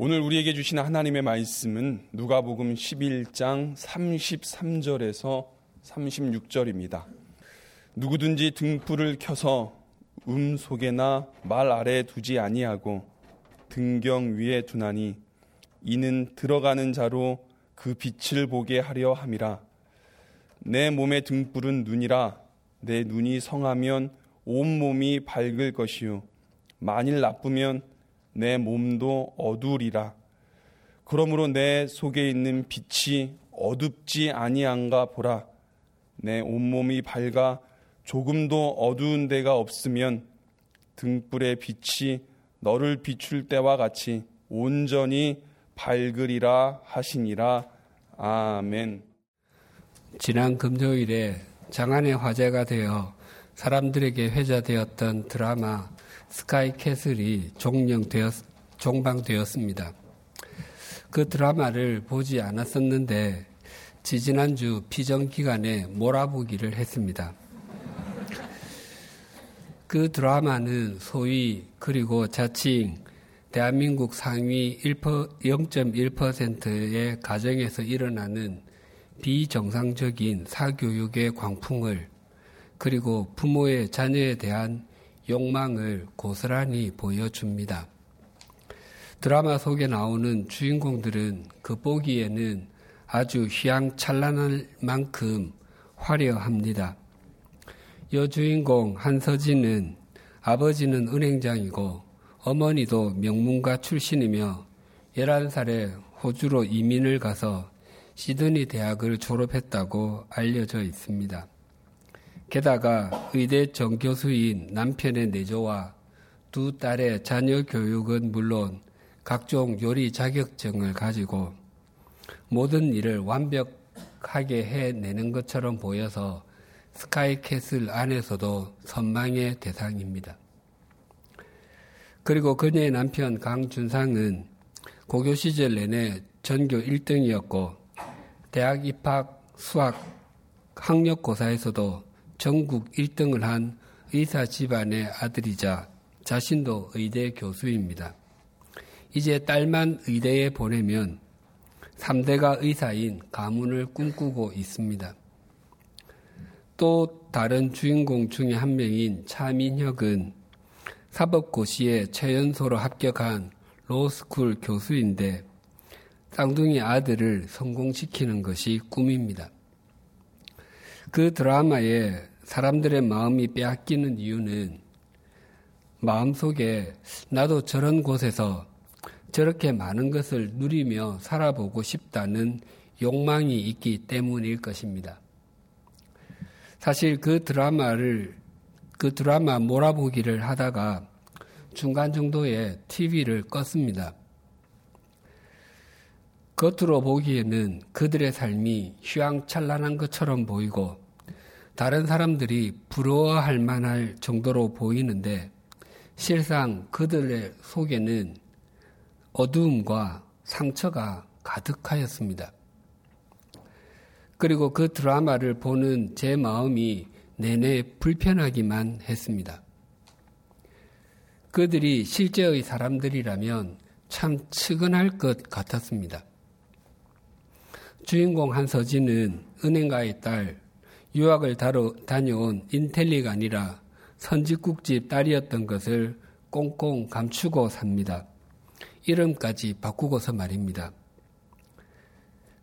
오늘 우리에게 주신 하나님의 말씀은 누가복음 11장 33절에서 36절입니다. 누구든지 등불을 켜서 음 속에나 말 아래에 두지 아니하고 등경 위에 두나니 이는 들어가는 자로 그 빛을 보게 하려 함이라. 내 몸의 등불은 눈이라. 내 눈이 성하면 온 몸이 밝을 것이요. 만일 나쁘면 내 몸도 어두우리라. 그러므로 내 속에 있는 빛이 어둡지 아니한가 보라. 내 온몸이 밝아 조금도 어두운 데가 없으면 등불의 빛이 너를 비출 때와 같이 온전히 밝으리라 하시니라. 아멘. 지난 금요일에 장안의 화제가 되어 사람들에게 회자되었던 드라마 스카이캐슬이 종영되었, 종방되었습니다. 그 드라마를 보지 않았었는데 지지난주 피정 기간에 몰아보기를 했습니다. 그 드라마는 소위 그리고 자칭 대한민국 상위 0.1%의 가정에서 일어나는 비정상적인 사교육의 광풍을 그리고 부모의 자녀에 대한 욕망을 고스란히 보여줍니다. 드라마 속에 나오는 주인공들은 그 보기에는 아주 휘황찬란할 만큼 화려합니다. 여주인공 한서진은 아버지는 은행장이고 어머니도 명문가 출신이며 11살에 호주로 이민을 가서 시드니 대학을 졸업했다고 알려져 있습니다. 게다가 의대 정교수인 남편의 내조와 두 딸의 자녀 교육은 물론 각종 요리 자격증을 가지고 모든 일을 완벽하게 해내는 것처럼 보여서 스카이캐슬 안에서도 선망의 대상입니다. 그리고 그녀의 남편 강준상은 고교 시절 내내 전교 1등이었고 대학 입학 수학 학력고사에서도 전국 1등을 한 의사 집안의 아들이자 자신도 의대 교수입니다. 이제 딸만 의대에 보내면 3대가 의사인 가문을 꿈꾸고 있습니다. 또 다른 주인공 중에 한 명인 차민혁은 사법고시에 최연소로 합격한 로스쿨 교수인데 쌍둥이 아들을 성공시키는 것이 꿈입니다. 그 드라마에 사람들의 마음이 빼앗기는 이유는 마음속에 나도 저런 곳에서 저렇게 많은 것을 누리며 살아보고 싶다는 욕망이 있기 때문일 것입니다. 사실 그 드라마를, 그 드라마 몰아보기를 하다가 중간 정도에 TV를 껐습니다. 겉으로 보기에는 그들의 삶이 휘황찬란한 것처럼 보이고 다른 사람들이 부러워할 만할 정도로 보이는데 실상 그들의 속에는 어두움과 상처가 가득하였습니다. 그리고 그 드라마를 보는 제 마음이 내내 불편하기만 했습니다. 그들이 실제의 사람들이라면 참 측은할 것 같았습니다. 주인공 한서진은 은행가의 딸, 유학을 다뤄, 다녀온 인텔리가 아니라 선지국집 딸이었던 것을 꽁꽁 감추고 삽니다. 이름까지 바꾸고서 말입니다.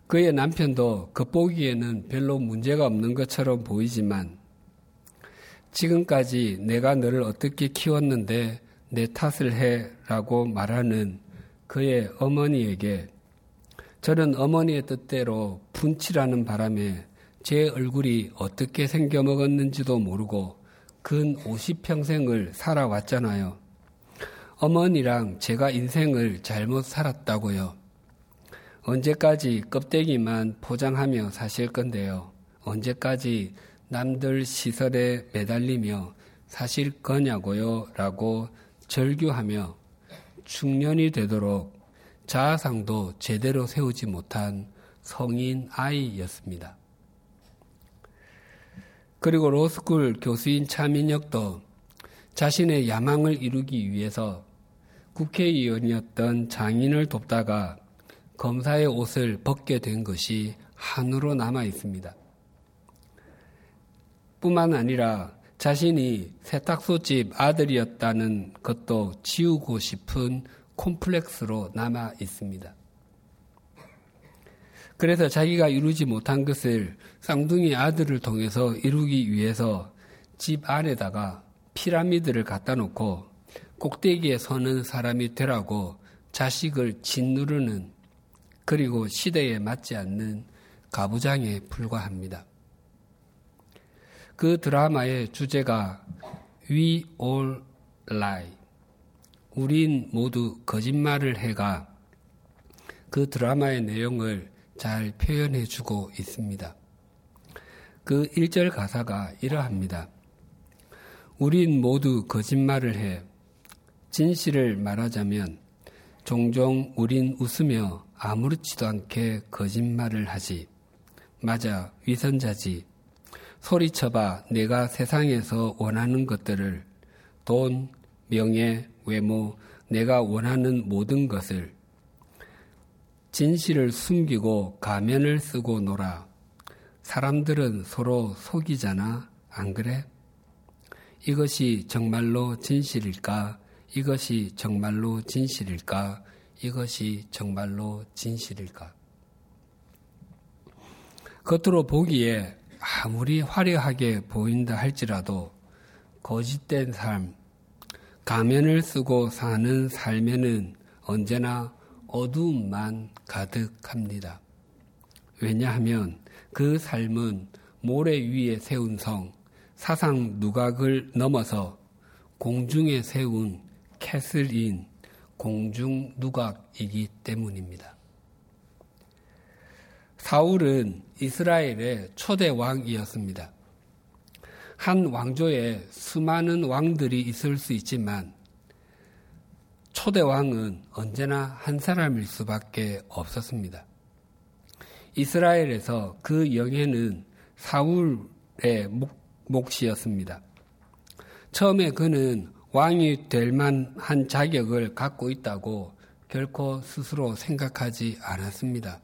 그의 남편도 겉보기에는 별로 문제가 없는 것처럼 보이지만 지금까지 내가 너를 어떻게 키웠는데 내 탓을 해 라고 말하는 그의 어머니에게 저는 어머니의 뜻대로 분칠하는 바람에 제 얼굴이 어떻게 생겨먹었는지도 모르고 근 50평생을 살아왔잖아요. 어머니랑 제가 인생을 잘못 살았다고요. 언제까지 껍데기만 포장하며 사실 건데요. 언제까지 남들 시설에 매달리며 사실 거냐고요. 라고 절규하며 중년이 되도록 자아상도 제대로 세우지 못한 성인 아이였습니다. 그리고 로스쿨 교수인 차민혁도 자신의 야망을 이루기 위해서 국회의원이었던 장인을 돕다가 검사의 옷을 벗게 된 것이 한으로 남아 있습니다. 뿐만 아니라 자신이 세탁소 집 아들이었다는 것도 지우고 싶은 콤플렉스로 남아 있습니다. 그래서 자기가 이루지 못한 것을 쌍둥이 아들을 통해서 이루기 위해서 집 안에다가 피라미드를 갖다 놓고 꼭대기에 서는 사람이 되라고 자식을 짓누르는 그리고 시대에 맞지 않는 가부장에 불과합니다. 그 드라마의 주제가 We All Lie. 우린 모두 거짓말을 해가 그 드라마의 내용을 잘 표현해 주고 있습니다. 그 1절 가사가 이러합니다. 우린 모두 거짓말을 해. 진실을 말하자면 종종 우린 웃으며 아무렇지도 않게 거짓말을 하지. 맞아, 위선자지. 소리쳐봐, 내가 세상에서 원하는 것들을 돈, 명예, 외모, 내가 원하는 모든 것을 진실을 숨기고 가면을 쓰고 놀아. 사람들은 서로 속이잖아. 안 그래? 이것이 정말로 진실일까? 이것이 정말로 진실일까? 이것이 정말로 진실일까? 겉으로 보기에 아무리 화려하게 보인다 할지라도 거짓된 삶, 가면을 쓰고 사는 삶에는 언제나 어두움만 가득합니다. 왜냐하면 그 삶은 모래 위에 세운 성, 사상 누각을 넘어서 공중에 세운 캐슬인 공중 누각이기 때문입니다. 사울은 이스라엘의 초대 왕이었습니다. 한 왕조에 수많은 왕들이 있을 수 있지만 초대 왕은 언제나 한 사람일 수밖에 없었습니다. 이스라엘에서 그 영예는 사울의 몫이었습니다. 처음에 그는 왕이 될 만한 자격을 갖고 있다고 결코 스스로 생각하지 않았습니다.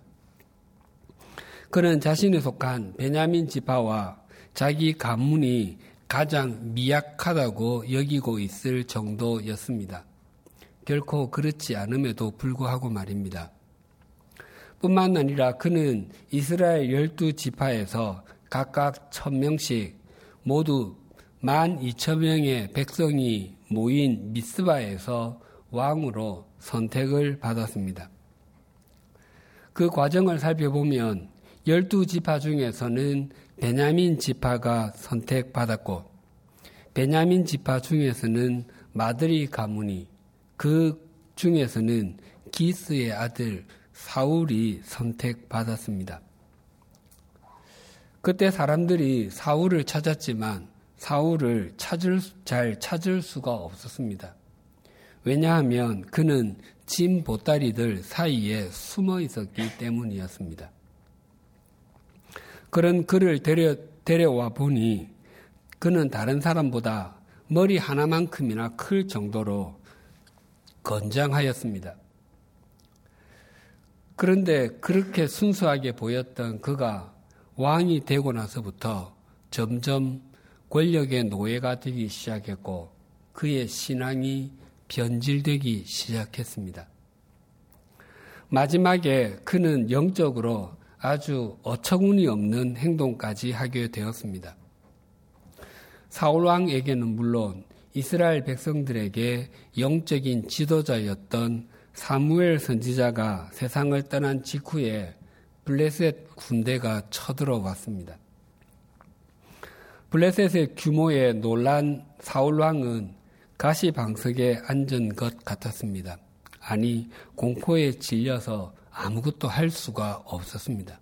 그는 자신에 속한 베냐민 지파와 자기 가문이 가장 미약하다고 여기고 있을 정도였습니다. 결코 그렇지 않음에도 불구하고 말입니다. 뿐만 아니라 그는 이스라엘 열두 지파에서 각각 천명씩 모두 만 이천 명의 백성이 모인 미스바에서 왕으로 선택을 받았습니다. 그 과정을 살펴보면 열두 지파 중에서는 베냐민 지파가 선택받았고 베냐민 지파 중에서는 마드리 가문이 그 중에서는 기스의 아들 사울이 선택받았습니다. 그때 사람들이 사울을 찾았지만 사울을 찾을, 잘 찾을 수가 없었습니다. 왜냐하면 그는 진 보따리들 사이에 숨어 있었기 때문이었습니다. 그런 그를 데려, 데려와 보니 그는 다른 사람보다 머리 하나만큼이나 클 정도로 건장하였습니다. 그런데 그렇게 순수하게 보였던 그가 왕이 되고 나서부터 점점 권력의 노예가 되기 시작했고 그의 신앙이 변질되기 시작했습니다. 마지막에 그는 영적으로 아주 어처구니 없는 행동까지 하게 되었습니다. 사울왕에게는 물론 이스라엘 백성들에게 영적인 지도자였던 사무엘 선지자가 세상을 떠난 직후에 블레셋 군대가 쳐들어왔습니다. 블레셋의 규모에 놀란 사울왕은 가시방석에 앉은 것 같았습니다. 아니, 공포에 질려서 아무것도 할 수가 없었습니다.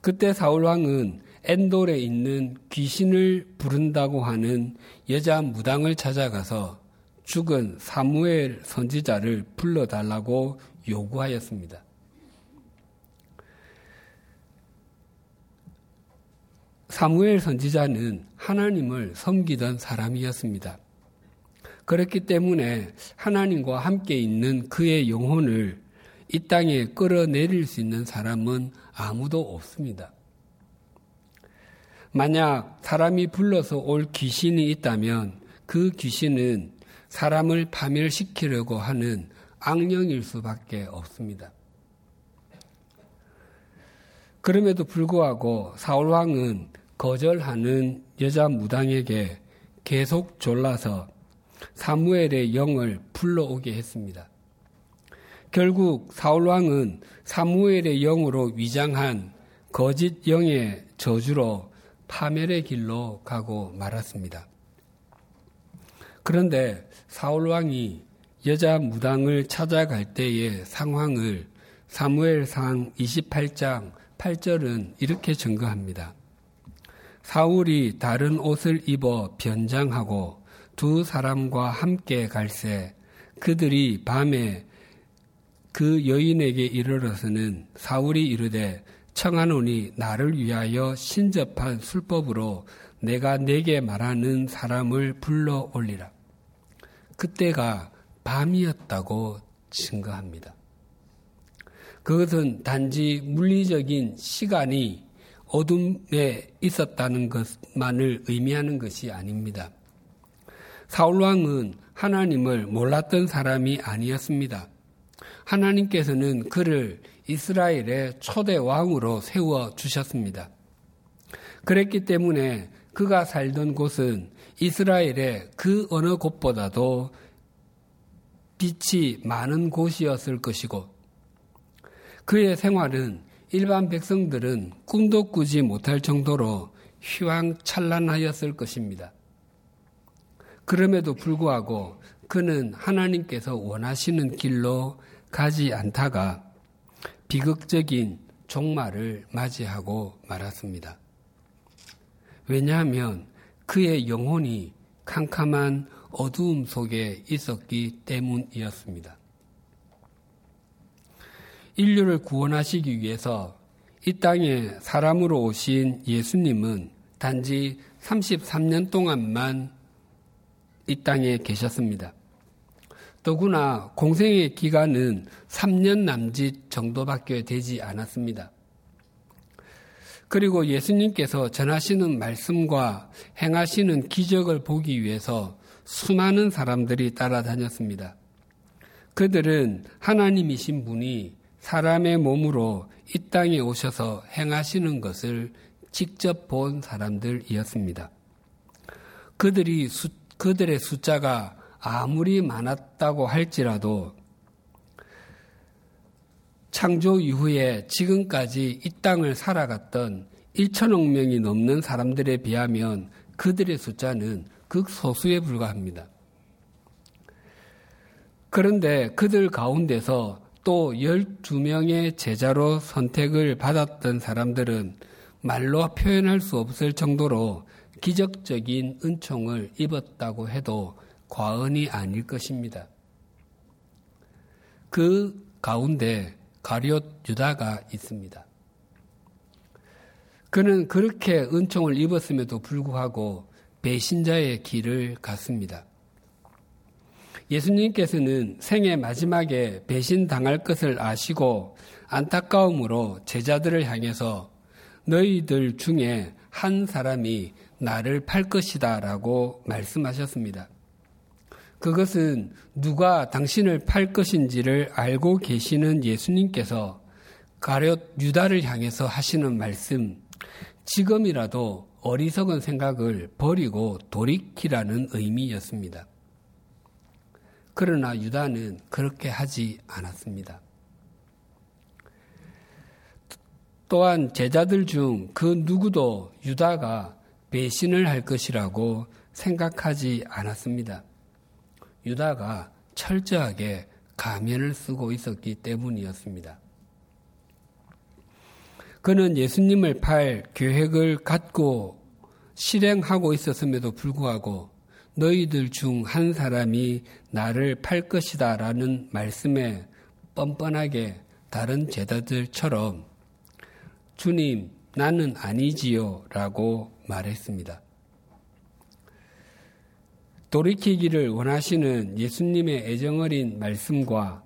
그때 사울왕은 엔돌에 있는 귀신을 부른다고 하는 여자 무당을 찾아가서 죽은 사무엘 선지자를 불러달라고 요구하였습니다. 사무엘 선지자는 하나님을 섬기던 사람이었습니다. 그렇기 때문에 하나님과 함께 있는 그의 영혼을 이 땅에 끌어내릴 수 있는 사람은 아무도 없습니다. 만약 사람이 불러서 올 귀신이 있다면 그 귀신은 사람을 파멸시키려고 하는 악령일 수밖에 없습니다. 그럼에도 불구하고 사울왕은 거절하는 여자 무당에게 계속 졸라서 사무엘의 영을 불러오게 했습니다. 결국 사울왕은 사무엘의 영으로 위장한 거짓 영의 저주로 파멸의 길로 가고 말았습니다. 그런데 사울왕이 여자 무당을 찾아갈 때의 상황을 사무엘상 28장 8절은 이렇게 증거합니다. 사울이 다른 옷을 입어 변장하고 두 사람과 함께 갈새 그들이 밤에 그 여인에게 이르러서는 사울이 이르되 청하노니 나를 위하여 신접한 술법으로 내가 내게 말하는 사람을 불러 올리라. 그때가 밤이었다고 증거합니다. 그것은 단지 물리적인 시간이 어둠에 있었다는 것만을 의미하는 것이 아닙니다. 사울 왕은 하나님을 몰랐던 사람이 아니었습니다. 하나님께서는 그를 이스라엘의 초대 왕으로 세워 주셨습니다. 그랬기 때문에 그가 살던 곳은 이스라엘의 그 어느 곳보다도 빛이 많은 곳이었을 것이고 그의 생활은 일반 백성들은 꿈도 꾸지 못할 정도로 휘황찬란하였을 것입니다. 그럼에도 불구하고 그는 하나님께서 원하시는 길로 가지 않다가 비극적인 종말을 맞이하고 말았습니다. 왜냐하면 그의 영혼이 캄캄한 어두움 속에 있었기 때문이었습니다. 인류를 구원하시기 위해서 이 땅에 사람으로 오신 예수님은 단지 33년 동안만 이 땅에 계셨습니다. 더구나 공생의 기간은 3년 남짓 정도밖에 되지 않았습니다. 그리고 예수님께서 전하시는 말씀과 행하시는 기적을 보기 위해서 수많은 사람들이 따라다녔습니다. 그들은 하나님이신 분이 사람의 몸으로 이 땅에 오셔서 행하시는 것을 직접 본 사람들이었습니다. 그들이 수, 그들의 숫자가 아무리 많았다고 할지라도 창조 이후에 지금까지 이 땅을 살아갔던 1천억 명이 넘는 사람들에 비하면 그들의 숫자는 극소수에 불과합니다. 그런데 그들 가운데서 또 12명의 제자로 선택을 받았던 사람들은 말로 표현할 수 없을 정도로 기적적인 은총을 입었다고 해도 과언이 아닐 것입니다. 그 가운데 가룟 유다가 있습니다. 그는 그렇게 은총을 입었음에도 불구하고 배신자의 길을 갔습니다. 예수님께서는 생애 마지막에 배신당할 것을 아시고 안타까움으로 제자들을 향해서 너희들 중에 한 사람이 나를 팔 것이다 라고 말씀하셨습니다. 그것은 누가 당신을 팔 것인지를 알고 계시는 예수님께서 가룟 유다를 향해서 하시는 말씀, 지금이라도 어리석은 생각을 버리고 돌이키라는 의미였습니다. 그러나 유다는 그렇게 하지 않았습니다. 또한 제자들 중 그 누구도 유다가 배신을 할 것이라고 생각하지 않았습니다. 유다가 철저하게 가면을 쓰고 있었기 때문이었습니다. 그는 예수님을 팔 계획을 갖고 실행하고 있었음에도 불구하고 너희들 중 한 사람이 나를 팔 것이다 라는 말씀에 뻔뻔하게 다른 제자들처럼 주님, 나는 아니지요 라고 말했습니다. 돌이키기를 원하시는 예수님의 애정어린 말씀과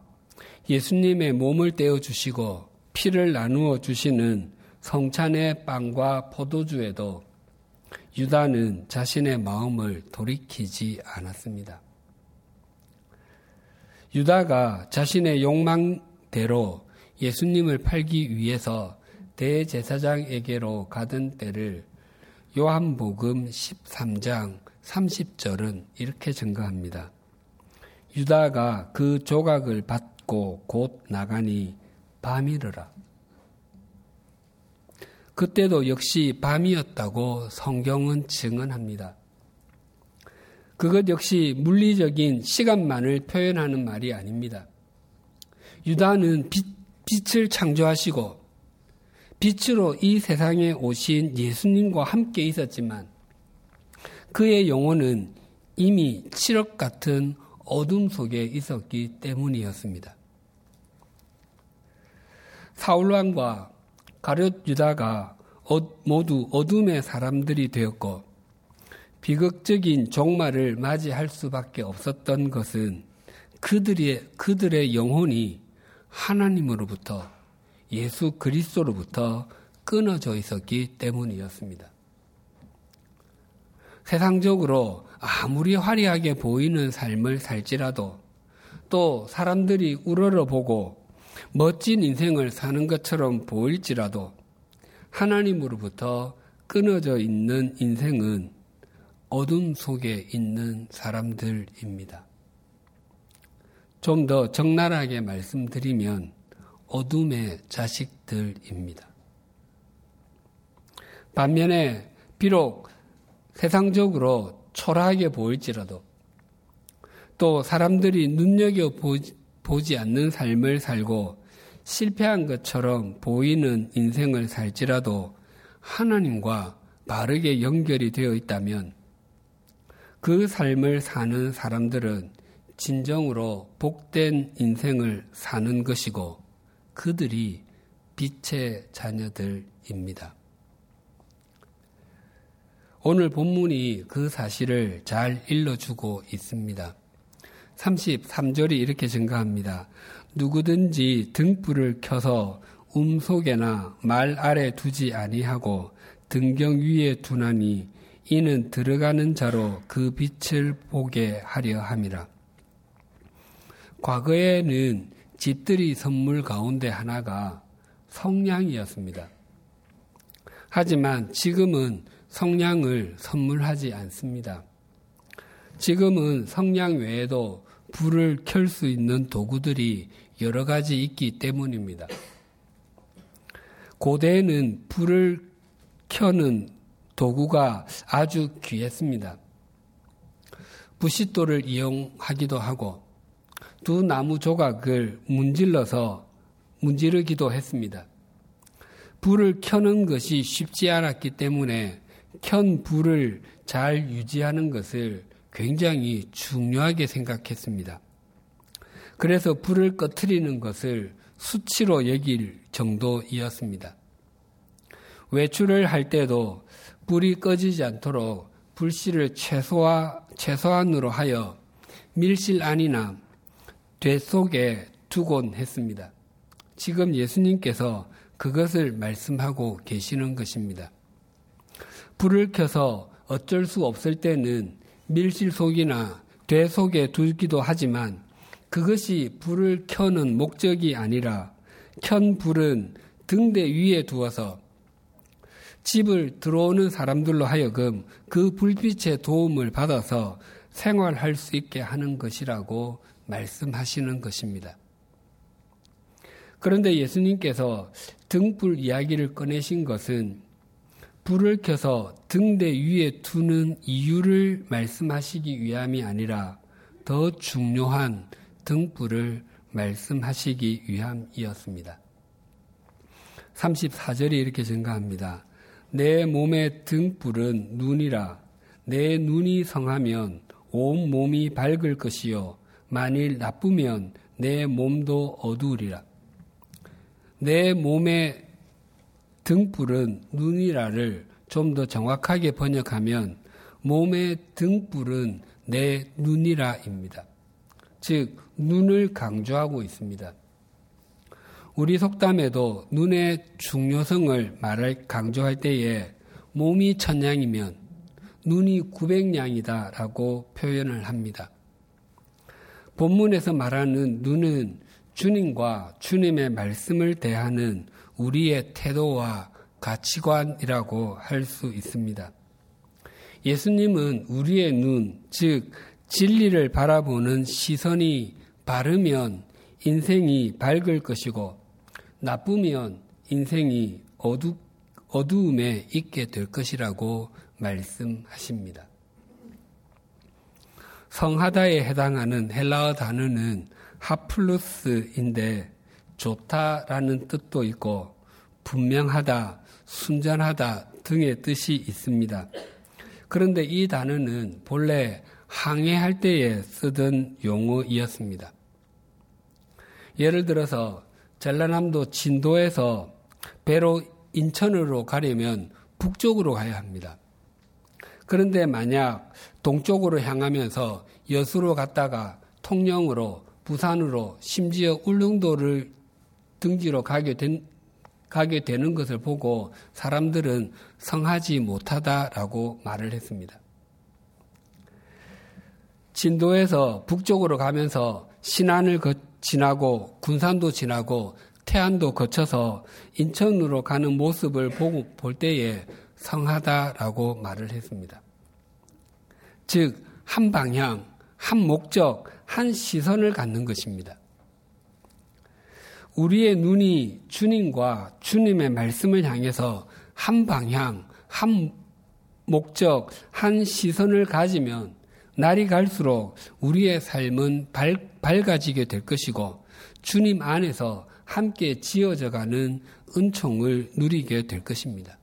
예수님의 몸을 떼어 주시고 피를 나누어 주시는 성찬의 빵과 포도주에도 유다는 자신의 마음을 돌이키지 않았습니다. 유다가 자신의 욕망대로 예수님을 팔기 위해서 대제사장에게로 가던 때를 요한복음 13장 30절은 이렇게 증거합니다. 유다가 그 조각을 받고 곧 나가니 밤이르라. 그때도 역시 밤이었다고 성경은 증언합니다. 그것 역시 물리적인 시간만을 표현하는 말이 아닙니다. 유다는 빛, 빛을 창조하시고 빛으로 이 세상에 오신 예수님과 함께 있었지만 그의 영혼은 이미 칠흑 같은 어둠 속에 있었기 때문이었습니다. 사울왕과 가룟 유다가 어, 모두 어둠의 사람들이 되었고 비극적인 종말을 맞이할 수밖에 없었던 것은 그들의 그들의 영혼이 하나님으로부터 예수 그리스도로부터 끊어져 있었기 때문이었습니다. 세상적으로 아무리 화려하게 보이는 삶을 살지라도 또 사람들이 우러러보고 멋진 인생을 사는 것처럼 보일지라도 하나님으로부터 끊어져 있는 인생은 어둠 속에 있는 사람들입니다. 좀 더 적나라하게 말씀드리면 어둠의 자식들입니다. 반면에 비록 세상적으로 초라하게 보일지라도 또 사람들이 눈여겨 보지 않는 삶을 살고 실패한 것처럼 보이는 인생을 살지라도 하나님과 바르게 연결이 되어 있다면 그 삶을 사는 사람들은 진정으로 복된 인생을 사는 것이고 그들이 빛의 자녀들입니다. 오늘 본문이 그 사실을 잘 일러주고 있습니다. 33절이 이렇게 증가합니다. 누구든지 등불을 켜서 음속에나 말 아래 두지 아니하고 등경 위에 두나니 이는 들어가는 자로 그 빛을 보게 하려 함이라. 과거에는 집들이 선물 가운데 하나가 성냥이었습니다. 하지만 지금은 성냥을 선물하지 않습니다. 지금은 성냥 외에도 불을 켤 수 있는 도구들이 여러 가지 있기 때문입니다. 고대에는 불을 켜는 도구가 아주 귀했습니다. 부싯돌을 이용하기도 하고 두 나무 조각을 문질러서 문지르기도 했습니다. 불을 켜는 것이 쉽지 않았기 때문에 켠 불을 잘 유지하는 것을 굉장히 중요하게 생각했습니다. 그래서 불을 꺼트리는 것을 수치로 여길 정도이었습니다. 외출을 할 때도 불이 꺼지지 않도록 불씨를 최소화, 최소한으로 하여 밀실 안이나 되 속에 두곤 했습니다. 지금 예수님께서 그것을 말씀하고 계시는 것입니다. 불을 켜서 어쩔 수 없을 때는 밀실 속이나 되 속에 두기도 하지만 그것이 불을 켜는 목적이 아니라 켠 불은 등대 위에 두어서 집을 들어오는 사람들로 하여금 그 불빛의 도움을 받아서 생활할 수 있게 하는 것이라고 말씀하시는 것입니다. 그런데 예수님께서 등불 이야기를 꺼내신 것은 불을 켜서 등대 위에 두는 이유를 말씀하시기 위함이 아니라 더 중요한 등불을 말씀하시기 위함이었습니다. 34절이 이렇게 증가합니다. 내 몸의 등불은 눈이라 내 눈이 성하면 온 몸이 밝을 것이요 만일 나쁘면 내 몸도 어두우리라. 내 몸의 등불은 눈이라를 좀 더 정확하게 번역하면 몸의 등불은 내 눈이라입니다. 즉, 눈을 강조하고 있습니다. 우리 속담에도 눈의 중요성을 말할 강조할 때에 몸이 천냥이면 눈이 구백냥이다라고 표현을 합니다. 본문에서 말하는 눈은 주님과 주님의 말씀을 대하는 우리의 태도와 가치관이라고 할 수 있습니다. 예수님은 우리의 눈, 즉, 진리를 바라보는 시선이 바르면 인생이 밝을 것이고, 나쁘면 인생이 어두, 어두움에 있게 될 것이라고 말씀하십니다. 성하다에 해당하는 헬라어 단어는 하플루스인데 좋다라는 뜻도 있고 분명하다, 순전하다 등의 뜻이 있습니다. 그런데 이 단어는 본래 항해할 때에 쓰던 용어이었습니다. 예를 들어서 전라남도 진도에서 배로 인천으로 가려면 북쪽으로 가야 합니다. 그런데 만약 동쪽으로 향하면서 여수로 갔다가 통영으로 부산으로 심지어 울릉도를 등지로 가게, 된, 가게 되는 것을 보고 사람들은 성하지 못하다라고 말을 했습니다. 진도에서 북쪽으로 가면서 신안을 지나고 군산도 지나고 태안도 거쳐서 인천으로 가는 모습을 보고 볼 때에 성하다라고 말을 했습니다. 즉, 한 방향, 한 목적, 한 시선을 갖는 것입니다. 우리의 눈이 주님과 주님의 말씀을 향해서 한 방향, 한 목적, 한 시선을 가지면 날이 갈수록 우리의 삶은 밝, 밝아지게 될 것이고 주님 안에서 함께 지어져 가는 은총을 누리게 될 것입니다.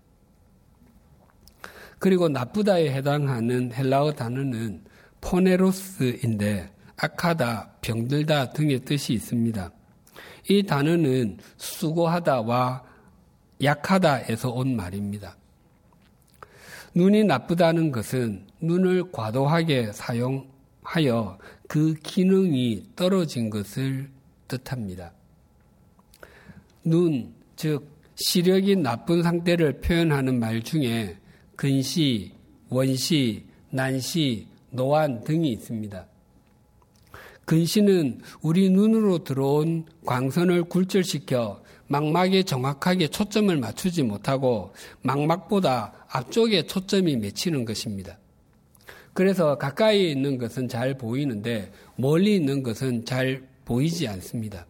그리고 나쁘다에 해당하는 헬라어 단어는 포네로스인데 악하다, 병들다 등의 뜻이 있습니다. 이 단어는 수고하다와 약하다에서 온 말입니다. 눈이 나쁘다는 것은 눈을 과도하게 사용하여 그 기능이 떨어진 것을 뜻합니다. 눈, 즉, 시력이 나쁜 상태를 표현하는 말 중에 근시, 원시, 난시, 노안 등이 있습니다. 근시는 우리 눈으로 들어온 광선을 굴절시켜 망막에 정확하게 초점을 맞추지 못하고 망막보다 앞쪽에 초점이 맺히는 것입니다. 그래서 가까이 있는 것은 잘 보이는데 멀리 있는 것은 잘 보이지 않습니다.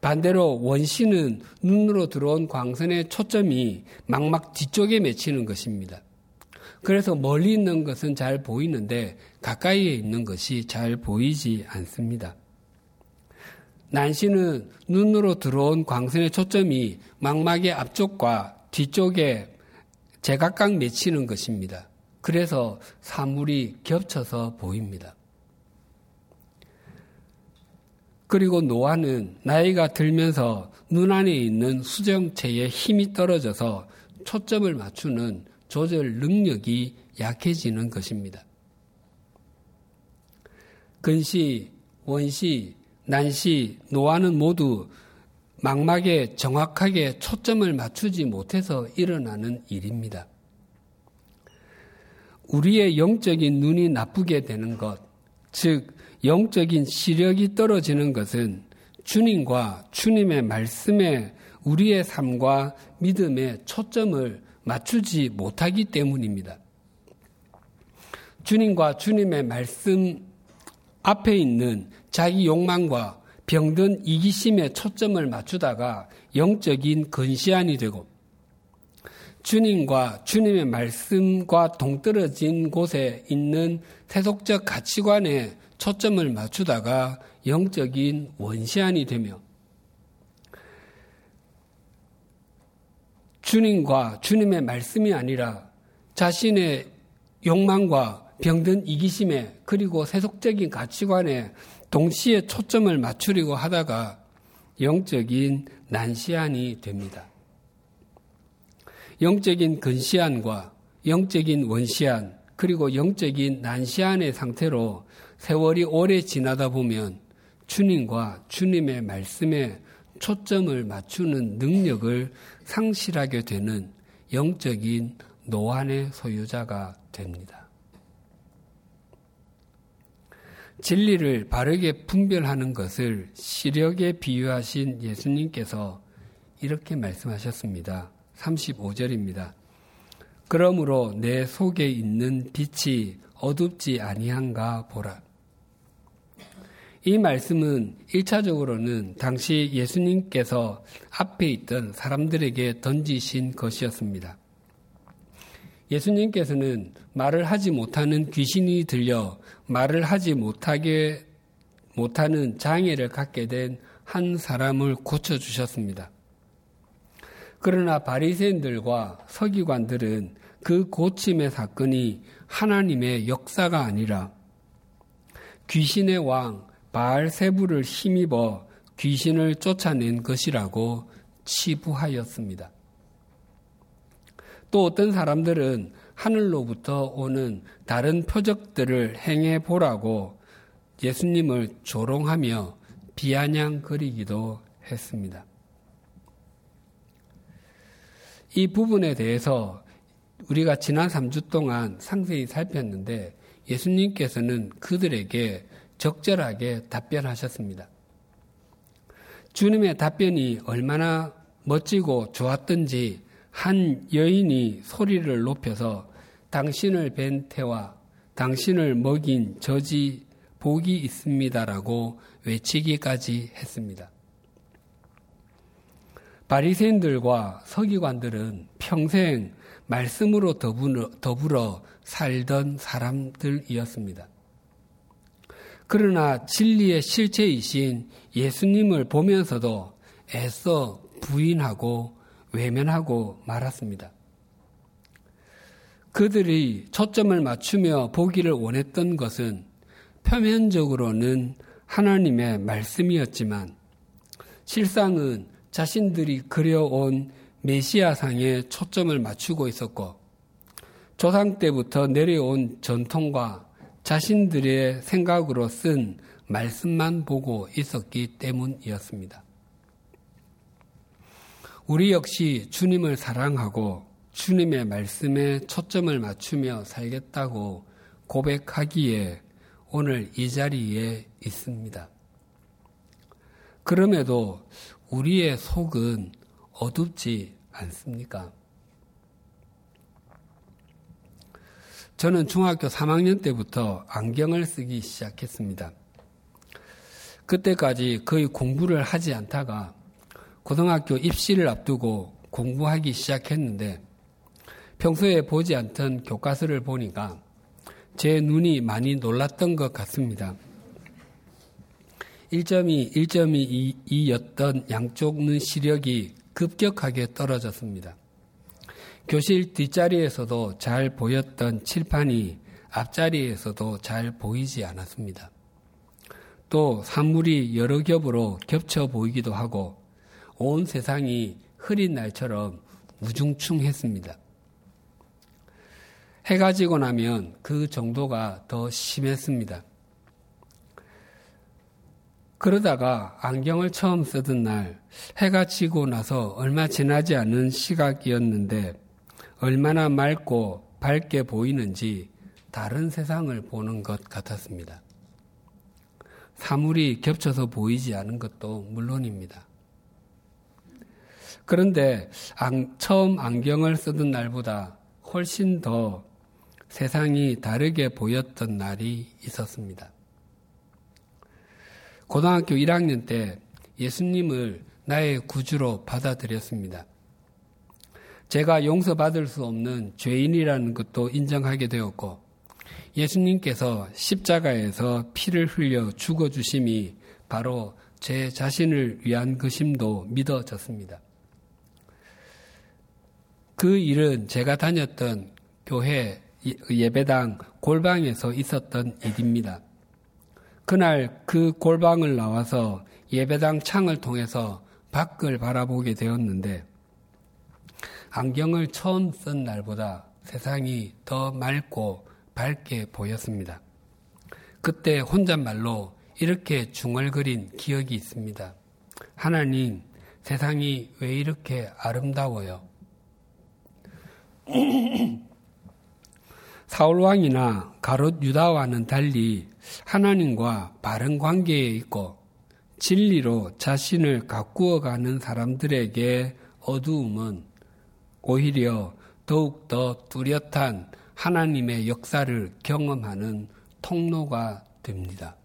반대로 원시는 눈으로 들어온 광선의 초점이 망막 뒤쪽에 맺히는 것입니다. 그래서 멀리 있는 것은 잘 보이는데 가까이에 있는 것이 잘 보이지 않습니다. 난시는 눈으로 들어온 광선의 초점이 망막의 앞쪽과 뒤쪽에 제각각 맺히는 것입니다. 그래서 사물이 겹쳐서 보입니다. 그리고 노화는 나이가 들면서 눈 안에 있는 수정체의 힘이 떨어져서 초점을 맞추는 조절 능력이 약해지는 것입니다. 근시, 원시, 난시, 노화는 모두 망막에 정확하게 초점을 맞추지 못해서 일어나는 일입니다. 우리의 영적인 눈이 나쁘게 되는 것, 즉, 영적인 시력이 떨어지는 것은 주님과 주님의 말씀에 우리의 삶과 믿음의 초점을 맞추지 못하기 때문입니다. 주님과 주님의 말씀 앞에 있는 자기 욕망과 병든 이기심에 초점을 맞추다가 영적인 근시안이 되고 주님과 주님의 말씀과 동떨어진 곳에 있는 세속적 가치관에 초점을 맞추다가 영적인 원시안이 되며 주님과 주님의 말씀이 아니라 자신의 욕망과 병든 이기심에 그리고 세속적인 가치관에 동시에 초점을 맞추려고 하다가 영적인 난시안이 됩니다. 영적인 근시안과 영적인 원시안 그리고 영적인 난시안의 상태로 세월이 오래 지나다 보면 주님과 주님의 말씀에 초점을 맞추는 능력을 상실하게 되는 영적인 노안의 소유자가 됩니다. 진리를 바르게 분별하는 것을 시력에 비유하신 예수님께서 이렇게 말씀하셨습니다. 35절입니다. 그러므로 내 속에 있는 빛이 어둡지 아니한가 보라. 이 말씀은 1차적으로는 당시 예수님께서 앞에 있던 사람들에게 던지신 것이었습니다. 예수님께서는 말을 하지 못하는 귀신이 들려 말을 하지 못하게 못하는 장애를 갖게 된 한 사람을 고쳐 주셨습니다. 그러나 바리새인들과 서기관들은 그 고침의 사건이 하나님의 역사가 아니라 귀신의 왕 바알세부를 힘입어 귀신을 쫓아낸 것이라고 치부하였습니다. 또 어떤 사람들은 하늘로부터 오는 다른 표적들을 행해 보라고 예수님을 조롱하며 비아냥거리기도 했습니다. 이 부분에 대해서 우리가 지난 3주 동안 상세히 살폈는데 예수님께서는 그들에게 적절하게 답변하셨습니다. 주님의 답변이 얼마나 멋지고 좋았던지 한 여인이 소리를 높여서 당신을 뵌 태와 당신을 먹인 저지 복이 있습니다라고 외치기까지 했습니다. 바리새인들과 서기관들은 평생 말씀으로 더불어, 더불어 살던 사람들이었습니다. 그러나 진리의 실체이신 예수님을 보면서도 애써 부인하고 외면하고 말았습니다. 그들이 초점을 맞추며 보기를 원했던 것은 표면적으로는 하나님의 말씀이었지만 실상은 자신들이 그려온 메시아상에 초점을 맞추고 있었고 조상 때부터 내려온 전통과 자신들의 생각으로 쓴 말씀만 보고 있었기 때문이었습니다. 우리 역시 주님을 사랑하고 주님의 말씀에 초점을 맞추며 살겠다고 고백하기에 오늘 이 자리에 있습니다. 그럼에도 우리의 속은 어둡지 않습니까? 저는 중학교 3학년 때부터 안경을 쓰기 시작했습니다. 그때까지 거의 공부를 하지 않다가 고등학교 입시를 앞두고 공부하기 시작했는데 평소에 보지 않던 교과서를 보니까 제 눈이 많이 놀랐던 것 같습니다. 1.2, 1.22였던 양쪽 눈 시력이 급격하게 떨어졌습니다. 교실 뒷자리에서도 잘 보였던 칠판이 앞자리에서도 잘 보이지 않았습니다. 또 산물이 여러 겹으로 겹쳐 보이기도 하고 온 세상이 흐린 날처럼 우중충했습니다. 해가 지고 나면 그 정도가 더 심했습니다. 그러다가 안경을 처음 쓰던 날 해가 지고 나서 얼마 지나지 않은 시각이었는데 얼마나 맑고 밝게 보이는지 다른 세상을 보는 것 같았습니다. 사물이 겹쳐서 보이지 않은 것도 물론입니다. 그런데 처음 안경을 쓰던 날보다 훨씬 더 세상이 다르게 보였던 날이 있었습니다. 고등학교 1학년 때 예수님을 나의 구주로 받아들였습니다. 제가 용서받을 수 없는 죄인이라는 것도 인정하게 되었고 예수님께서 십자가에서 피를 흘려 죽어주심이 바로 제 자신을 위한 것임도 믿어졌습니다. 그 일은 제가 다녔던 교회 예배당 골방에서 있었던 일입니다. 그날 그 골방을 나와서 예배당 창을 통해서 밖을 바라보게 되었는데 안경을 처음 쓴 날보다 세상이 더 맑고 밝게 보였습니다. 그때 혼잣말로 이렇게 중얼거린 기억이 있습니다. 하나님, 세상이 왜 이렇게 아름다워요? 사울왕이나 가롯 유다와는 달리 하나님과 바른 관계에 있고 진리로 자신을 가꾸어가는 사람들에게 어두움은 오히려 더욱더 뚜렷한 하나님의 역사를 경험하는 통로가 됩니다.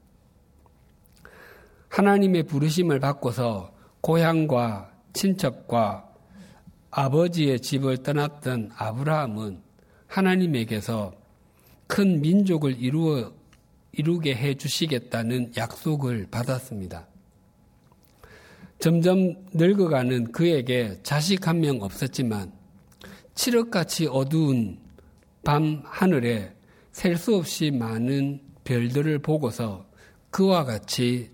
하나님의 부르심을 받고서 고향과 친척과 아버지의 집을 떠났던 아브라함은 하나님에게서 큰 민족을 이루어, 이루게 해 주시겠다는 약속을 받았습니다. 점점 늙어가는 그에게 자식 한 명 없었지만 칠흑같이 어두운 밤 하늘에 셀 수 없이 많은 별들을 보고서 그와 같이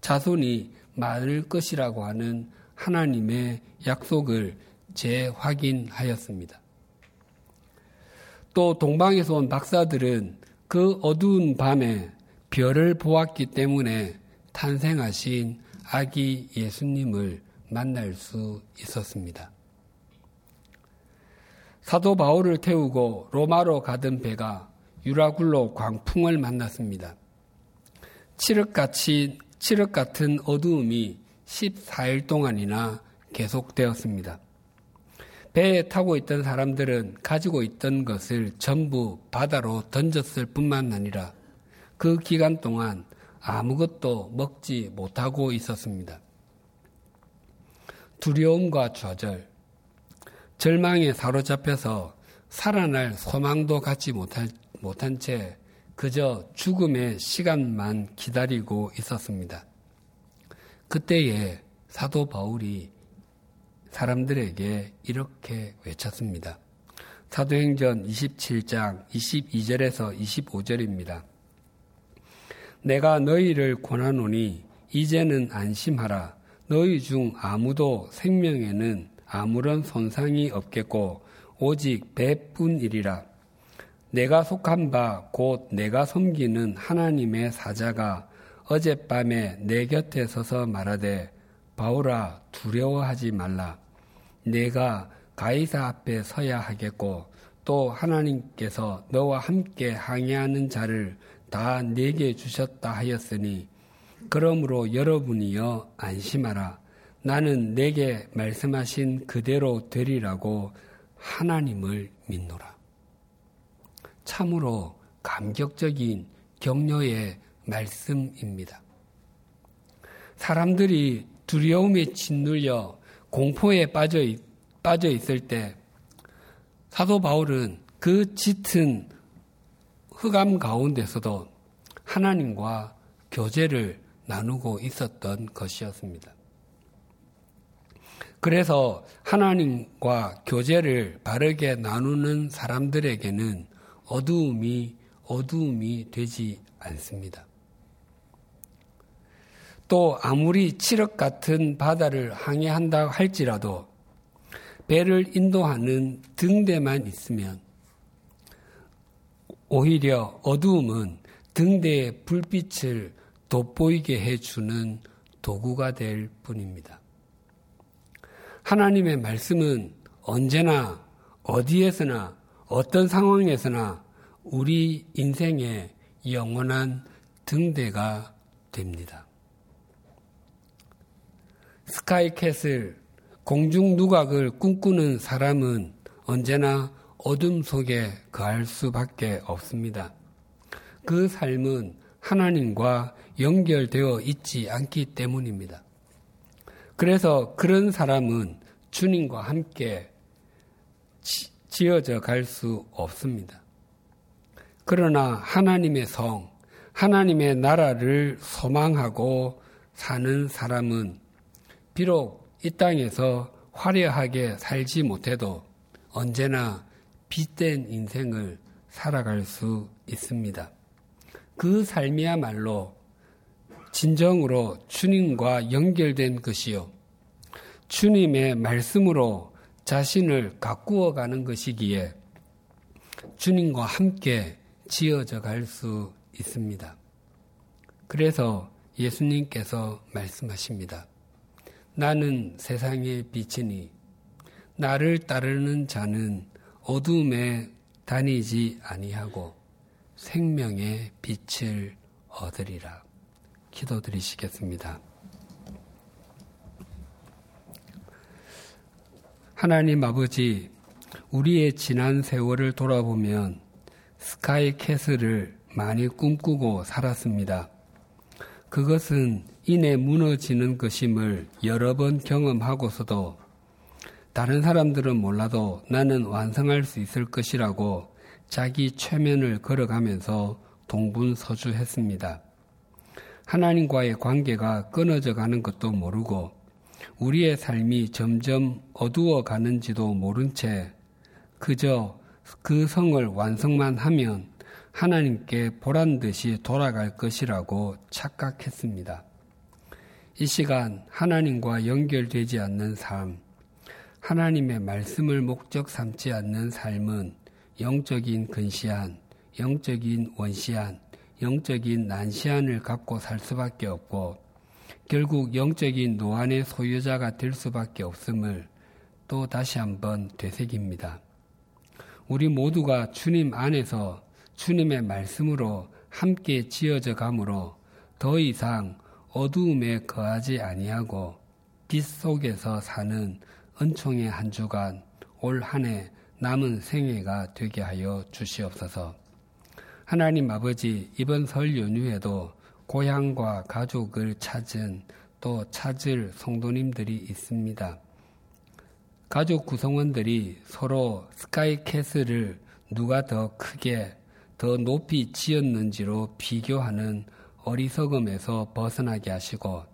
자손이 많을 것이라고 하는 하나님의 약속을 재확인하였습니다. 또 동방에서 온 박사들은 그 어두운 밤에 별을 보았기 때문에 탄생하신 아기 예수님을 만날 수 있었습니다. 사도 바울을 태우고 로마로 가던 배가 유라굴로 광풍을 만났습니다. 칠흑같이 칠흑 같은 어두움이 14일 동안이나 계속되었습니다. 배에 타고 있던 사람들은 가지고 있던 것을 전부 바다로 던졌을 뿐만 아니라 그 기간 동안 아무것도 먹지 못하고 있었습니다. 두려움과 좌절, 절망에 사로잡혀서 살아날 소망도 갖지 못할, 못한 채 그저 죽음의 시간만 기다리고 있었습니다. 그때에 사도 바울이 사람들에게 이렇게 외쳤습니다. 사도행전 27장 22절에서 25절입니다. 내가 너희를 권하노니 이제는 안심하라. 너희 중 아무도 생명에는 아무런 손상이 없겠고 오직 배뿐이리라. 내가 속한 바 곧 내가 섬기는 하나님의 사자가 어젯밤에 내 곁에 서서 말하되 바울아 두려워하지 말라. 내가 가이사 앞에 서야 하겠고 또 하나님께서 너와 함께 항해하는 자를 다 내게 주셨다 하였으니 그러므로 여러분이여 안심하라. 나는 내게 말씀하신 그대로 되리라고 하나님을 믿노라. 참으로 감격적인 격려의 말씀입니다. 사람들이 두려움에 짓눌려 공포에 빠져, 있, 빠져 있을 때 사도 바울은 그 짙은 흑암 가운데서도 하나님과 교제를 나누고 있었던 것이었습니다. 그래서 하나님과 교제를 바르게 나누는 사람들에게는 어두움이 어두움이 되지 않습니다. 또 아무리 칠흑 같은 바다를 항해한다 할지라도 배를 인도하는 등대만 있으면 오히려 어두움은 등대의 불빛을 돋보이게 해주는 도구가 될 뿐입니다. 하나님의 말씀은 언제나 어디에서나 어떤 상황에서나 우리 인생의 영원한 등대가 됩니다. 스카이캐슬, 공중 누각을 꿈꾸는 사람은 언제나 어둠 속에 거할 수밖에 없습니다. 그 삶은 하나님과 연결되어 있지 않기 때문입니다. 그래서 그런 사람은 주님과 함께 지어져 갈 수 없습니다. 그러나 하나님의 성, 하나님의 나라를 소망하고 사는 사람은 비록 이 땅에서 화려하게 살지 못해도 언제나 빛된 인생을 살아갈 수 있습니다. 그 삶이야말로 진정으로 주님과 연결된 것이요. 주님의 말씀으로 자신을 가꾸어 가는 것이기에 주님과 함께 지어져 갈 수 있습니다. 그래서 예수님께서 말씀하십니다. 나는 세상의 빛이니 나를 따르는 자는 어둠에 다니지 아니하고 생명의 빛을 얻으리라. 기도드리시겠습니다. 하나님 아버지, 우리의 지난 세월을 돌아보면 스카이 캐슬을 많이 꿈꾸고 살았습니다. 그것은 이내 무너지는 것임을 여러 번 경험하고서도 다른 사람들은 몰라도 나는 완성할 수 있을 것이라고 자기 최면을 걸어가면서 동분서주했습니다. 하나님과의 관계가 끊어져 가는 것도 모르고 우리의 삶이 점점 어두워 가는지도 모른 채 그저 그 성을 완성만 하면 하나님께 보란 듯이 돌아갈 것이라고 착각했습니다. 이 시간 하나님과 연결되지 않는 삶, 하나님의 말씀을 목적 삼지 않는 삶은 영적인 근시안, 영적인 원시안, 영적인 난시안을 갖고 살 수밖에 없고 결국 영적인 노안의 소유자가 될 수밖에 없음을 또 다시 한번 되새깁니다. 우리 모두가 주님 안에서 주님의 말씀으로 함께 지어져 가므로 더 이상 어두움에 거하지 아니하고 빛 속에서 사는 은총의 한 주간 올 한 해 남은 생애가 되게 하여 주시옵소서. 하나님 아버지 이번 설 연휴에도 고향과 가족을 찾은 또 찾을 성도님들이 있습니다. 가족 구성원들이 서로 스카이캐슬을 누가 더 크게 더 높이 지었는지로 비교하는 어리석음에서 벗어나게 하시고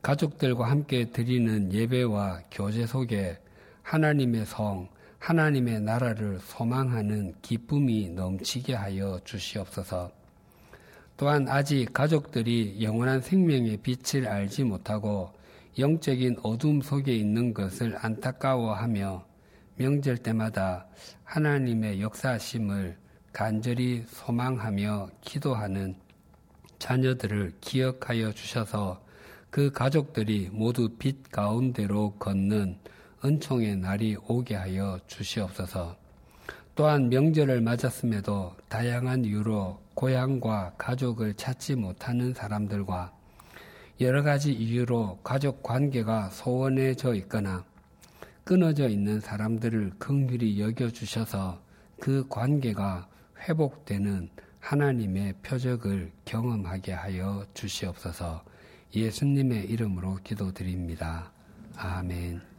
가족들과 함께 드리는 예배와 교제 속에 하나님의 성, 하나님의 나라를 소망하는 기쁨이 넘치게 하여 주시옵소서. 또한 아직 가족들이 영원한 생명의 빛을 알지 못하고 영적인 어둠 속에 있는 것을 안타까워하며 명절 때마다 하나님의 역사심을 간절히 소망하며 기도하는 자녀들을 기억하여 주셔서 그 가족들이 모두 빛 가운데로 걷는 은총의 날이 오게 하여 주시옵소서. 또한 명절을 맞았음에도 다양한 이유로 고향과 가족을 찾지 못하는 사람들과 여러 가지 이유로 가족 관계가 소원해져 있거나 끊어져 있는 사람들을 긍휼히 여겨 주셔서 그 관계가 회복되는 하나님의 표적을 경험하게 하여 주시옵소서 예수님의 이름으로 기도드립니다. 아멘.